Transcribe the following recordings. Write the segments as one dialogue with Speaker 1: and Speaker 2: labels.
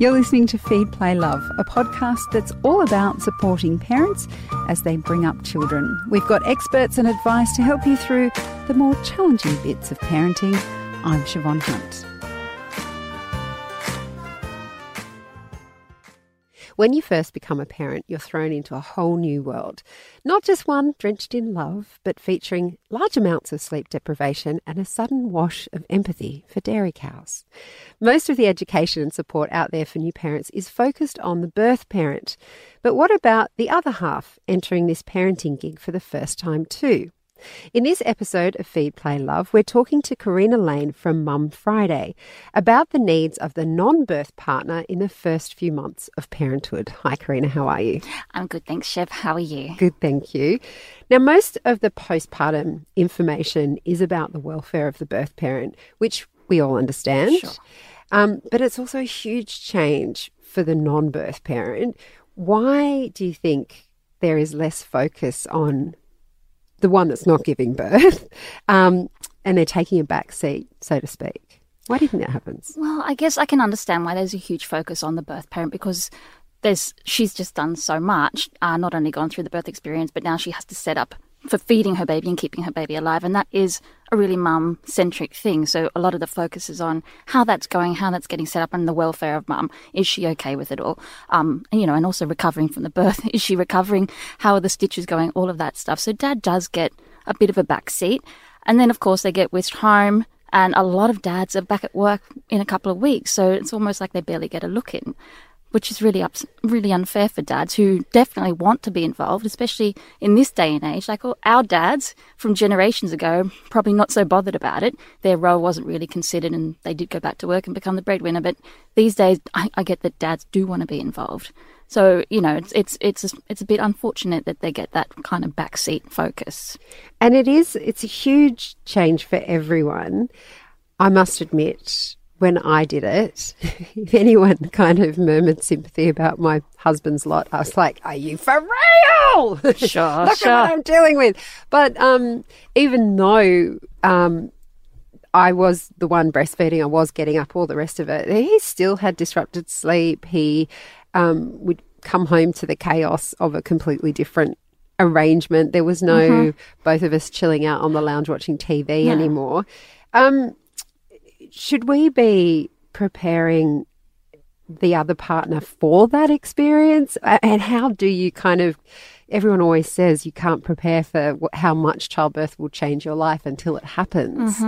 Speaker 1: You're listening to Feed, Play, Love, a podcast that's all about supporting parents as they bring up children. We've got experts and advice to help you through the more challenging bits of parenting. I'm Siobhan Hunt.
Speaker 2: When you first become a parent, you're thrown into a whole new world. Not just one drenched in love, but featuring large amounts of sleep deprivation and a sudden wash of empathy for dairy cows. Most of the education and support out there for new parents is focused on the birth parent. But what about the other half entering this parenting gig for the first time, too? In this episode of Feed, Play, Love, we're talking to Karina Lane from Mum Friday about the needs of the non birth partner in the first few months of parenthood. Hi, Karina, how are you?
Speaker 3: I'm good, thanks, Chef. How are you?
Speaker 2: Good, thank you. Now, most of the postpartum information is about the welfare of the birth parent, which we all understand.
Speaker 3: Sure.
Speaker 2: Um, but it's also a huge change for the non birth parent. Why do you think there is less focus on the one that's not giving birth, um, and they're taking a back seat, so to speak. Why do you think that happens?
Speaker 3: Well, I guess I can understand why there's a huge focus on the birth parent because there's she's just done so much, uh, not only gone through the birth experience, but now she has to set up for feeding her baby and keeping her baby alive. And that is a really mum centric thing. So a lot of the focus is on how that's going, how that's getting set up, and the welfare of mum. Is she okay with it all? Um, you know, and also recovering from the birth. Is she recovering? How are the stitches going? All of that stuff. So dad does get a bit of a back seat. And then, of course, they get whisked home. And a lot of dads are back at work in a couple of weeks. So it's almost like they barely get a look in which is really ups- really unfair for dads who definitely want to be involved, especially in this day and age. Like oh, our dads from generations ago, probably not so bothered about it. Their role wasn't really considered, and they did go back to work and become the breadwinner. But these days, I, I get that dads do want to be involved. So you know, it's it's it's a, it's a bit unfortunate that they get that kind of backseat focus.
Speaker 2: And it is it's a huge change for everyone. I must admit, when I did it, if anyone kind of murmured sympathy about my husband's lot, I was like, "Are you for real?
Speaker 3: Sure,
Speaker 2: Look
Speaker 3: sure.
Speaker 2: at what I'm dealing with." But um, even though um, I was the one breastfeeding, I was getting up, all the rest of it. He still had disrupted sleep. He um, would come home to the chaos of a completely different arrangement. There was no
Speaker 3: Mm-hmm.
Speaker 2: both of us chilling out on the lounge watching TV anymore. Um, should we be preparing the other partner for that experience? And how do you kind of, everyone always says you can't prepare for how much childbirth will change your life until it happens.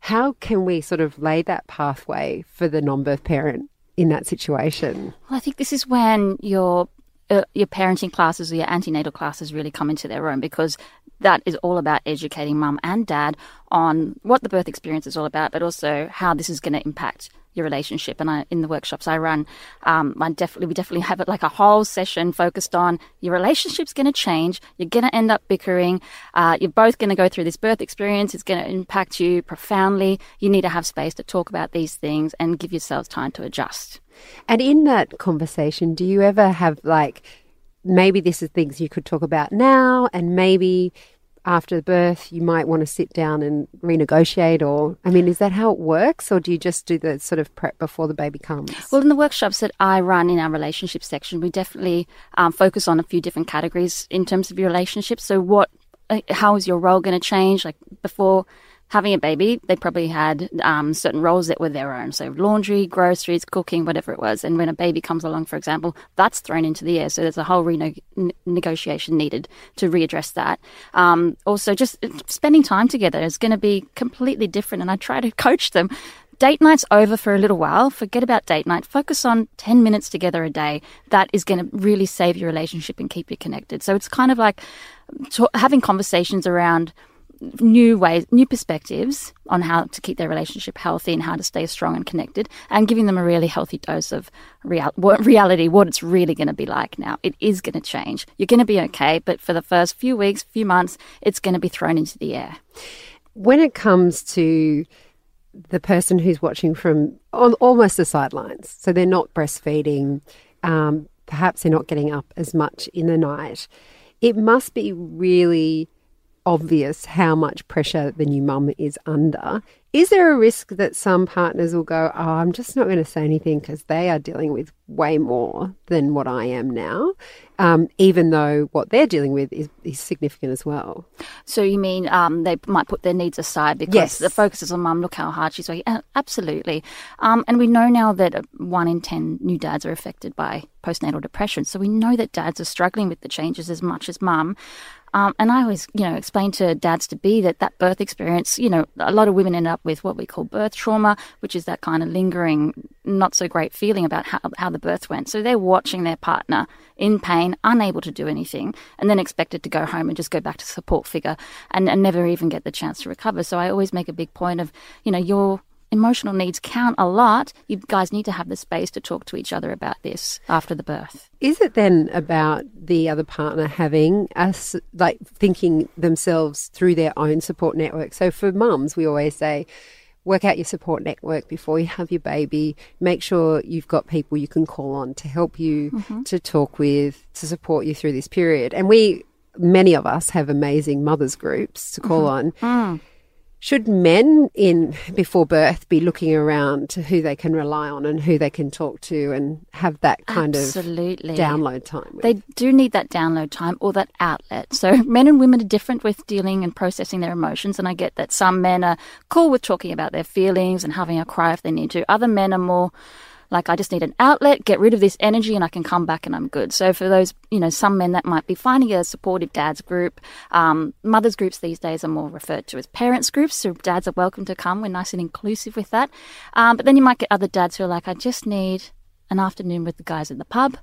Speaker 2: How can we sort of lay that pathway for the non birth parent in that situation?
Speaker 3: Well, I think this is when your uh, your parenting classes or your antenatal classes really come into their own because that is all about educating mum and dad on what the birth experience is all about, but also how this is going to impact your relationship. And I, in the workshops I run, um, I definitely we definitely have it like a whole session focused on your relationship's going to change. You're going to end up bickering. Uh, you're both going to go through this birth experience. It's going to impact you profoundly. You need to have space to talk about these things and give yourselves time to adjust.
Speaker 2: And in that conversation, do you ever have like maybe this is things you could talk about now, and maybe after the birth you might want to sit down and renegotiate? Or, I mean, is that how it works, or do you just do the sort of prep before the baby comes?
Speaker 3: Well, in the workshops that I run in our relationship section, we definitely um, focus on a few different categories in terms of your relationship. So, what, how is your role going to change? Like before having a baby, they probably had um, certain roles that were their own. So, laundry, groceries, cooking, whatever it was. And when a baby comes along, for example, that's thrown into the air. So, there's a whole renegotiation needed to readdress that. Um, also, just spending time together is going to be completely different. And I try to coach them date night's over for a little while. Forget about date night. Focus on 10 minutes together a day. That is going to really save your relationship and keep you connected. So it's kind of like having conversations around new ways, new perspectives on how to keep their relationship healthy and how to stay strong and connected, and giving them a really healthy dose of real- what, reality, what it's really going to be like now. It is going to change. You're going to be okay, but for the first few weeks, few months, it's going to be thrown into the air.
Speaker 2: when it comes to the person who's watching from on almost the sidelines, so they're not breastfeeding, um, perhaps they're not getting up as much in the night, it must be really obvious how much pressure the new mum is under Is there a risk that some partners will go, Oh, I'm just not going to say anything because they are dealing with way more than what I am now, um, even though what they're dealing with is, is significant as well?
Speaker 3: So you mean um, they might put their needs aside because
Speaker 2: Yes.
Speaker 3: the focus is on mum, look how hard she's working? Absolutely. Um, and we know now that uh, one in 10 new dads are affected by postnatal depression. So we know that dads are struggling with the changes as much as mum. Um, and I always, you know, explain to dads to be that that birth experience, you know, a lot of women end up with what we call birth trauma, which is that kind of lingering, not so great feeling about how, how the birth went. So they're watching their partner in pain, unable to do anything, and then expected to go home and just go back to support figure and, and never even get the chance to recover. So I always make a big point of, you know, your emotional needs count a lot. You guys need to have the space to talk to each other about this after the birth.
Speaker 2: Is it then about the other partner having us like thinking themselves through their own support network? So for mums, we always say, work out your support network before you have your baby. Make sure you've got people you can call on to help you, mm-hmm. to talk with, to support you through this period. And we, many of us, have amazing mothers groups to call mm-hmm. on. Mm. Should men in before birth be looking around to who they can rely on and who they can talk to and have that kind
Speaker 3: Absolutely.
Speaker 2: of download time? With?
Speaker 3: They do need that download time or that outlet. So men and women are different with dealing and processing their emotions. And I get that some men are cool with talking about their feelings and having a cry if they need to. Other men are more like, I just need an outlet, get rid of this energy, and I can come back and I'm good. So for those, you know, some men that might be finding a supportive dads group, um, mothers groups these days are more referred to as parents groups. So dads are welcome to come. We're nice and inclusive with that. Um, but then you might get other dads who are like, I just need an afternoon with the guys at the pub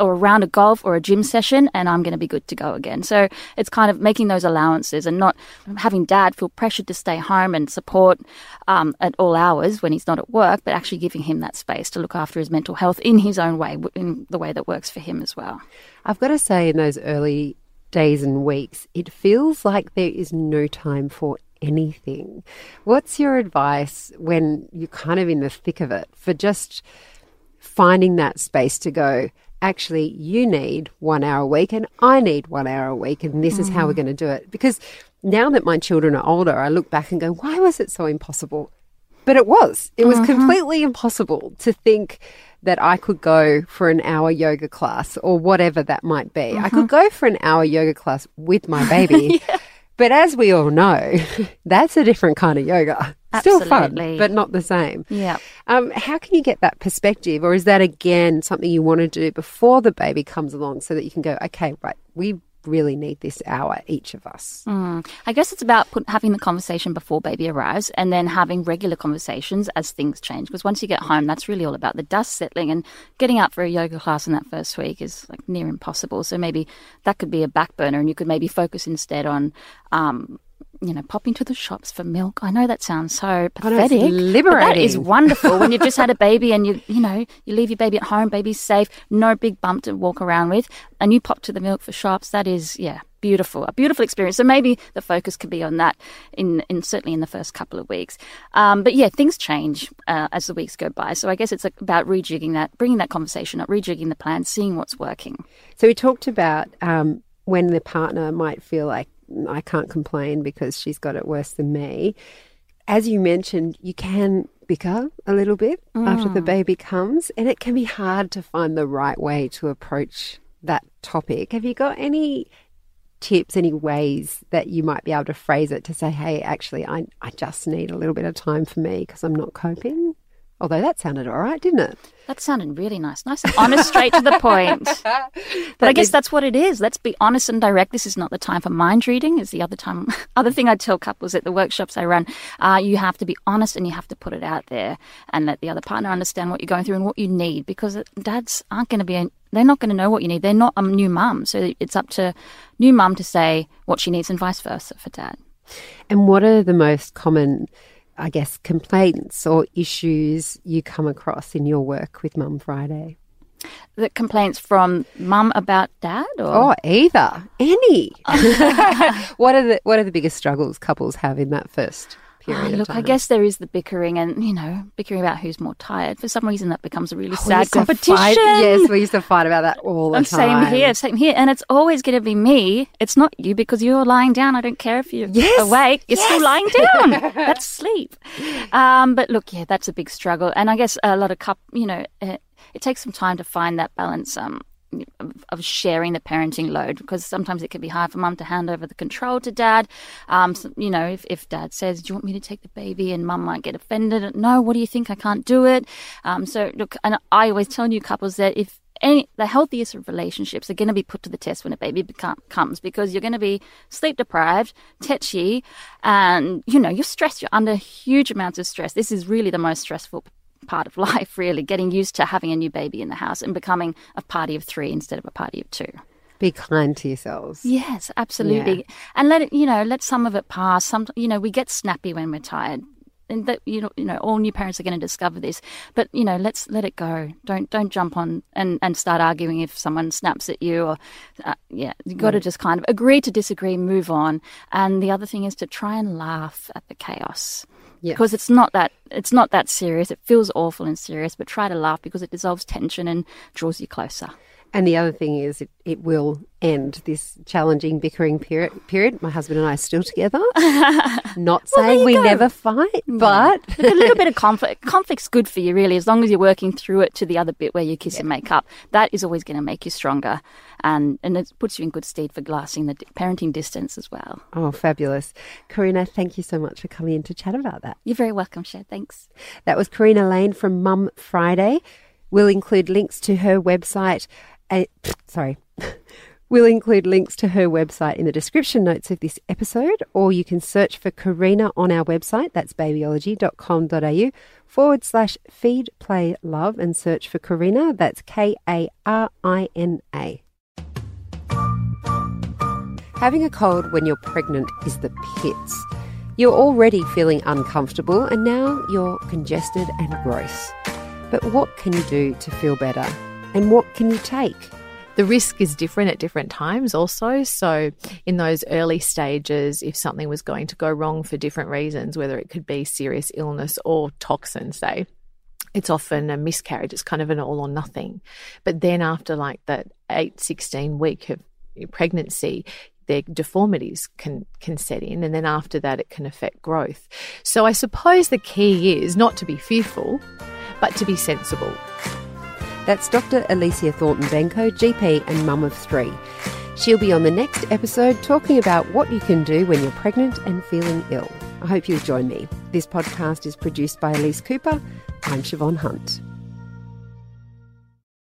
Speaker 3: or around a golf or a gym session and I'm going to be good to go again. So it's kind of making those allowances and not having dad feel pressured to stay home and support um, at all hours when he's not at work, but actually giving him that space to look after his mental health in his own way, in the way that works for him as well.
Speaker 2: I've got to say, in those early days and weeks, it feels like there is no time for anything. What's your advice when you're kind of in the thick of it for just finding that space to go? Actually, you need one hour a week, and I need one hour a week, and this is how we're mm. going to do it. Because now that my children are older, I look back and go, why was it so impossible? But it was. It was mm-hmm. completely impossible to think that I could go for an hour yoga class or whatever that might be. I could mm-hmm. go for an hour yoga class with my baby. But as we all know, that's a different kind of yoga. Still fun, but not the same.
Speaker 3: Yeah.
Speaker 2: Um, how can you get that perspective, or is that again something you want to do before the baby comes along, so that you can go, okay, right, we really need this hour each of us.
Speaker 3: Mm. I guess it's about put, having the conversation before baby arrives and then having regular conversations as things change. Because once you get home, that's really all about the dust settling and getting up for a yoga class in that first week is like near impossible. So maybe that could be a back burner and you could maybe focus instead on, um, you know, pop into the shops for milk. I know that sounds so
Speaker 2: know,
Speaker 3: pathetic. but that is wonderful when you've just had a baby and you, you know, you leave your baby at home, baby's safe, no big bump to walk around with, and you pop to the milk for shops. That is, yeah, beautiful, a beautiful experience. So maybe the focus could be on that in, in certainly in the first couple of weeks. Um, but yeah, things change uh, as the weeks go by. So I guess it's about rejigging that, bringing that conversation up, rejigging the plan, seeing what's working.
Speaker 2: So we talked about um, when the partner might feel like I can't complain because she's got it worse than me. As you mentioned, you can bicker a little bit after the mm. baby comes, and it can be hard to find the right way to approach that topic. Have you got any tips, any ways that you might be able to phrase it to say, hey, actually, I, I just need a little bit of time for me because I'm not coping? Although that sounded all right, didn't it?
Speaker 3: That sounded really nice. Nice and honest, straight to the point. But I guess that's what it is. Let's be honest and direct. This is not the time for mind reading. Is the other time. Other thing I tell couples at the workshops I run, uh, you have to be honest and you have to put it out there and let the other partner understand what you're going through and what you need because dads aren't going to be. They're not going to know what you need. They're not a new mum, so it's up to new mum to say what she needs and vice versa for dad.
Speaker 2: And what are the most common, I guess, complaints or issues you come across in your work with Mum Friday?
Speaker 3: The complaints from mum about dad, or
Speaker 2: Oh, either any. what are the What are the biggest struggles couples have in that first period.
Speaker 3: Oh, look,
Speaker 2: I
Speaker 3: guess there is the bickering and, you know, bickering about who's more tired. For some reason, that becomes a really
Speaker 2: oh,
Speaker 3: sad competition.
Speaker 2: Yes, we used to fight about that all the
Speaker 3: time. Same here, same here. And it's always going to be me. It's not you because you're lying down. I don't care if you're
Speaker 2: yes,
Speaker 3: awake. You're
Speaker 2: yes.
Speaker 3: still lying down. that's sleep. Um, but look, yeah, that's a big struggle. And I guess a lot of, cup, you know, it, it takes some time to find that balance. Um, of sharing the parenting load because sometimes it can be hard for mum to hand over the control to dad. Um, so, you know, if, if dad says, Do you want me to take the baby? and mum might get offended. No, what do you think? I can't do it. Um, so, look, and I always tell new couples that if any, the healthiest of relationships are going to be put to the test when a baby become, comes because you're going to be sleep deprived, tetchy, and you know you're stressed. You're under huge amounts of stress. This is really the most stressful part of life, really, getting used to having a new baby in the house and becoming a party of three instead of a party of two.
Speaker 2: Be kind to yourselves.
Speaker 3: Yes, absolutely. Yeah. And let it, you know, let some of it pass. Some, you know, we get snappy when we're tired. And that you know, you know, all new parents are going to discover this. But you know, let's let it go. Don't don't jump on and, and start arguing if someone snaps at you. Or uh, yeah, you got to just kind of agree to disagree, move on. And the other thing is to try and laugh at the chaos
Speaker 2: yes.
Speaker 3: because it's not that it's not that serious. It feels awful and serious, but try to laugh because it dissolves tension and draws you closer.
Speaker 2: And the other thing is, it, it will end this challenging bickering period. Period. My husband and I are still together. Not saying well, we go. never fight, but
Speaker 3: a little bit of conflict. Conflict's good for you, really, as long as you're working through it to the other bit where you kiss yeah. and make up. That is always going to make you stronger, and and it puts you in good stead for lasting the parenting distance as well.
Speaker 2: Oh, fabulous, Karina! Thank you so much for coming in to chat about that.
Speaker 3: You're very welcome, Shed. Thanks.
Speaker 2: That was Karina Lane from Mum Friday. We'll include links to her website a, sorry. We'll include links to her website in the description notes of this episode, or you can search for Karina on our website. That's babyology.com.au forward slash feed play love and search for Karina. That's K A R I N A. Having a cold when you're pregnant is the pits. You're already feeling uncomfortable and now you're congested and gross. But what can you do to feel better? And what can you take?
Speaker 4: The risk is different at different times, also. So, in those early stages, if something was going to go wrong for different reasons, whether it could be serious illness or toxin, say, it's often a miscarriage. It's kind of an all or nothing. But then, after like that 8, 16 week of pregnancy, their deformities can can set in and then after that it can affect growth. So I suppose the key is not to be fearful but to be sensible.
Speaker 2: That's Dr. Alicia Thornton Benko, GP and mum of three. She'll be on the next episode talking about what you can do when you're pregnant and feeling ill. I hope you'll join me. This podcast is produced by Elise Cooper. I'm Siobhan Hunt.